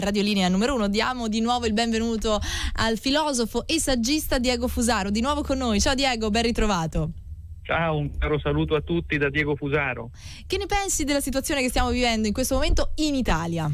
Radiolinea numero uno, diamo di nuovo il benvenuto al filosofo e saggista Diego Fusaro, di nuovo con noi. Ciao Diego, ben ritrovato. Ciao, un caro saluto a tutti da Diego Fusaro. Che ne pensi della situazione che stiamo vivendo in questo momento in Italia?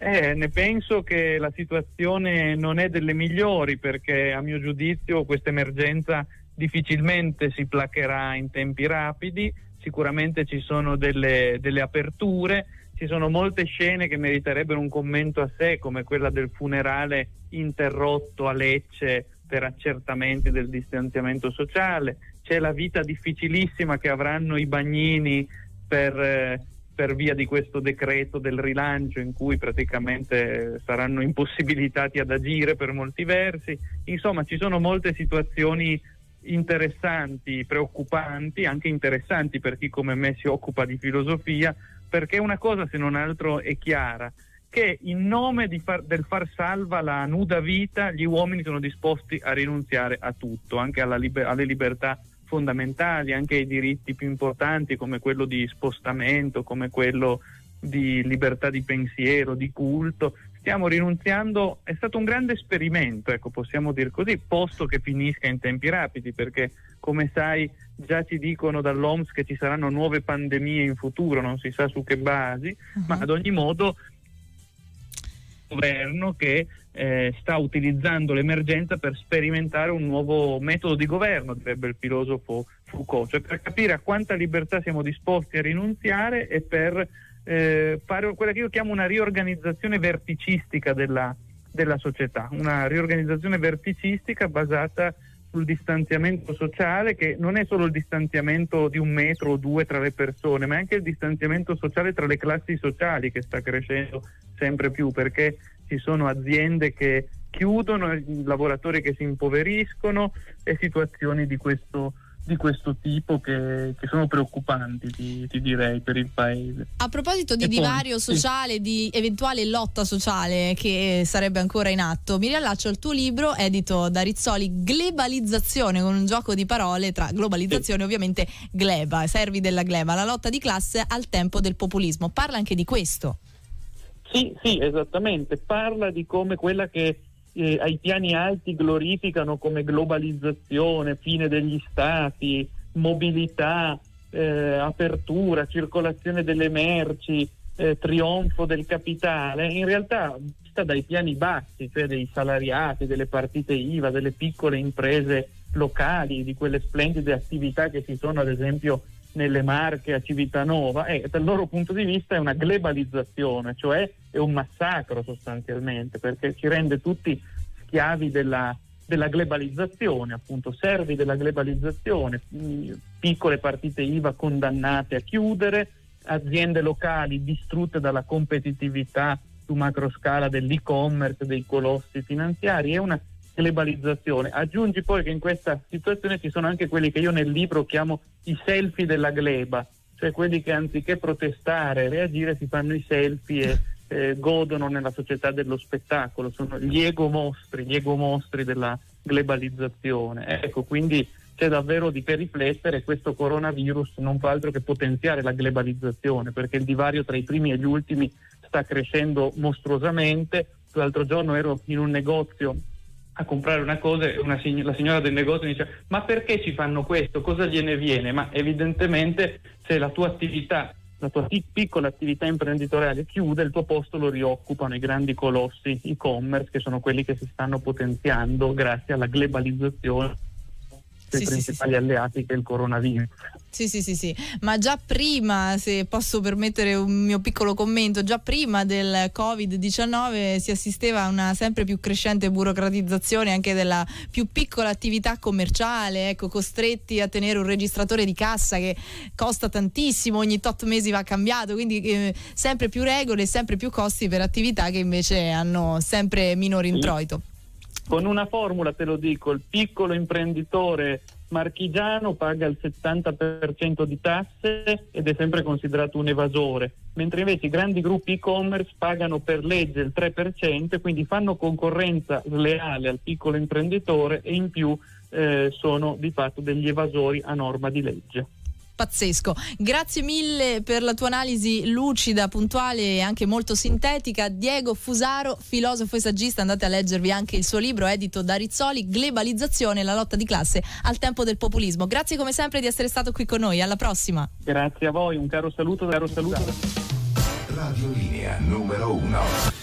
Eh, ne penso che la situazione non è delle migliori perché a mio giudizio questa emergenza difficilmente si placherà in tempi rapidi, sicuramente ci sono delle, delle aperture ci sono molte scene che meriterebbero un commento a sé, come quella del funerale interrotto a Lecce per accertamenti del distanziamento sociale, c'è la vita difficilissima che avranno i bagnini per, per via di questo decreto del rilancio in cui praticamente saranno impossibilitati ad agire per molti versi. Insomma, ci sono molte situazioni interessanti, preoccupanti, anche interessanti per chi come me si occupa di filosofia, perché una cosa se non altro è chiara, che in nome far, del far salva la nuda vita gli uomini sono disposti a rinunziare a tutto, anche liber- alle libertà fondamentali, anche ai diritti più importanti come quello di spostamento, come quello di libertà di pensiero, di culto. Stiamo rinunziando, è stato un grande esperimento, ecco, possiamo dire così, posto che finisca in tempi rapidi, perché come sai già ci dicono dall'OMS che ci saranno nuove pandemie in futuro, non si sa su che basi, uh-huh. ma ad ogni modo il governo che eh, sta utilizzando l'emergenza per sperimentare un nuovo metodo di governo, direbbe il filosofo Foucault, cioè per capire a quanta libertà siamo disposti a rinunziare e per eh, fare quella che io chiamo una riorganizzazione verticistica della, della società, una riorganizzazione verticistica basata sul distanziamento sociale che non è solo il distanziamento di un metro o due tra le persone, ma è anche il distanziamento sociale tra le classi sociali che sta crescendo sempre più perché ci sono aziende che chiudono, lavoratori che si impoveriscono e situazioni di questo di questo tipo che, che sono preoccupanti, ti, ti, direi, per il paese. A proposito di e divario poi, sociale, sì. di eventuale lotta sociale che sarebbe ancora in atto, mi riallaccio al tuo libro edito da Rizzoli, Globalizzazione, con un gioco di parole tra globalizzazione sì. ovviamente gleba, servi della gleba, la lotta di classe al tempo del populismo. Parla anche di questo. Sì, sì, esattamente. Parla di come quella che eh, ai piani alti glorificano come globalizzazione, fine degli stati, mobilità, eh, apertura, circolazione delle merci, eh, trionfo del capitale, in realtà sta dai piani bassi, cioè dei salariati, delle partite IVA, delle piccole imprese locali, di quelle splendide attività che ci sono ad esempio nelle Marche a Civitanova e dal loro punto di vista è una globalizzazione, cioè è un massacro sostanzialmente perché ci rende tutti schiavi della, della globalizzazione, appunto servi della globalizzazione, piccole partite IVA condannate a chiudere, aziende locali distrutte dalla competitività su macro scala dell'e-commerce, dei colossi finanziari, è una globalizzazione. Aggiungi poi che in questa situazione ci sono anche quelli che io nel libro chiamo i selfie della gleba, cioè quelli che anziché protestare, reagire, si fanno i selfie e eh, godono nella società dello spettacolo, sono gli ego mostri, gli ego mostri della globalizzazione. Ecco, quindi c'è davvero di che riflettere, questo coronavirus non fa altro che potenziare la globalizzazione, perché il divario tra i primi e gli ultimi sta crescendo mostruosamente. L'altro giorno ero in un negozio a comprare una cosa e una, la signora del negozio mi dice ma perché ci fanno questo? Cosa gliene viene? Ma evidentemente se la tua attività, la tua piccola attività imprenditoriale chiude, il tuo posto lo rioccupano i grandi colossi e-commerce che sono quelli che si stanno potenziando grazie alla globalizzazione sì, principali sì, alleati che è il coronavirus. Sì, sì, sì, sì, ma già prima, se posso permettere un mio piccolo commento, già prima del Covid-19 si assisteva a una sempre più crescente burocratizzazione anche della più piccola attività commerciale, ecco, costretti a tenere un registratore di cassa che costa tantissimo, ogni tot mesi va cambiato, quindi eh, sempre più regole e sempre più costi per attività che invece hanno sempre minore introito. Con una formula te lo dico, il piccolo imprenditore marchigiano paga il 70% di tasse ed è sempre considerato un evasore, mentre invece i grandi gruppi e-commerce pagano per legge il 3%, quindi fanno concorrenza sleale al piccolo imprenditore e in più eh, sono di fatto degli evasori a norma di legge. Pazzesco. Grazie mille per la tua analisi lucida, puntuale e anche molto sintetica. Diego Fusaro, filosofo e saggista, andate a leggervi anche il suo libro edito da Rizzoli, Globalizzazione, la lotta di classe al tempo del populismo. Grazie come sempre di essere stato qui con noi, alla prossima. Grazie a voi, un caro saluto, caro saluto. Radio Linea numero 1.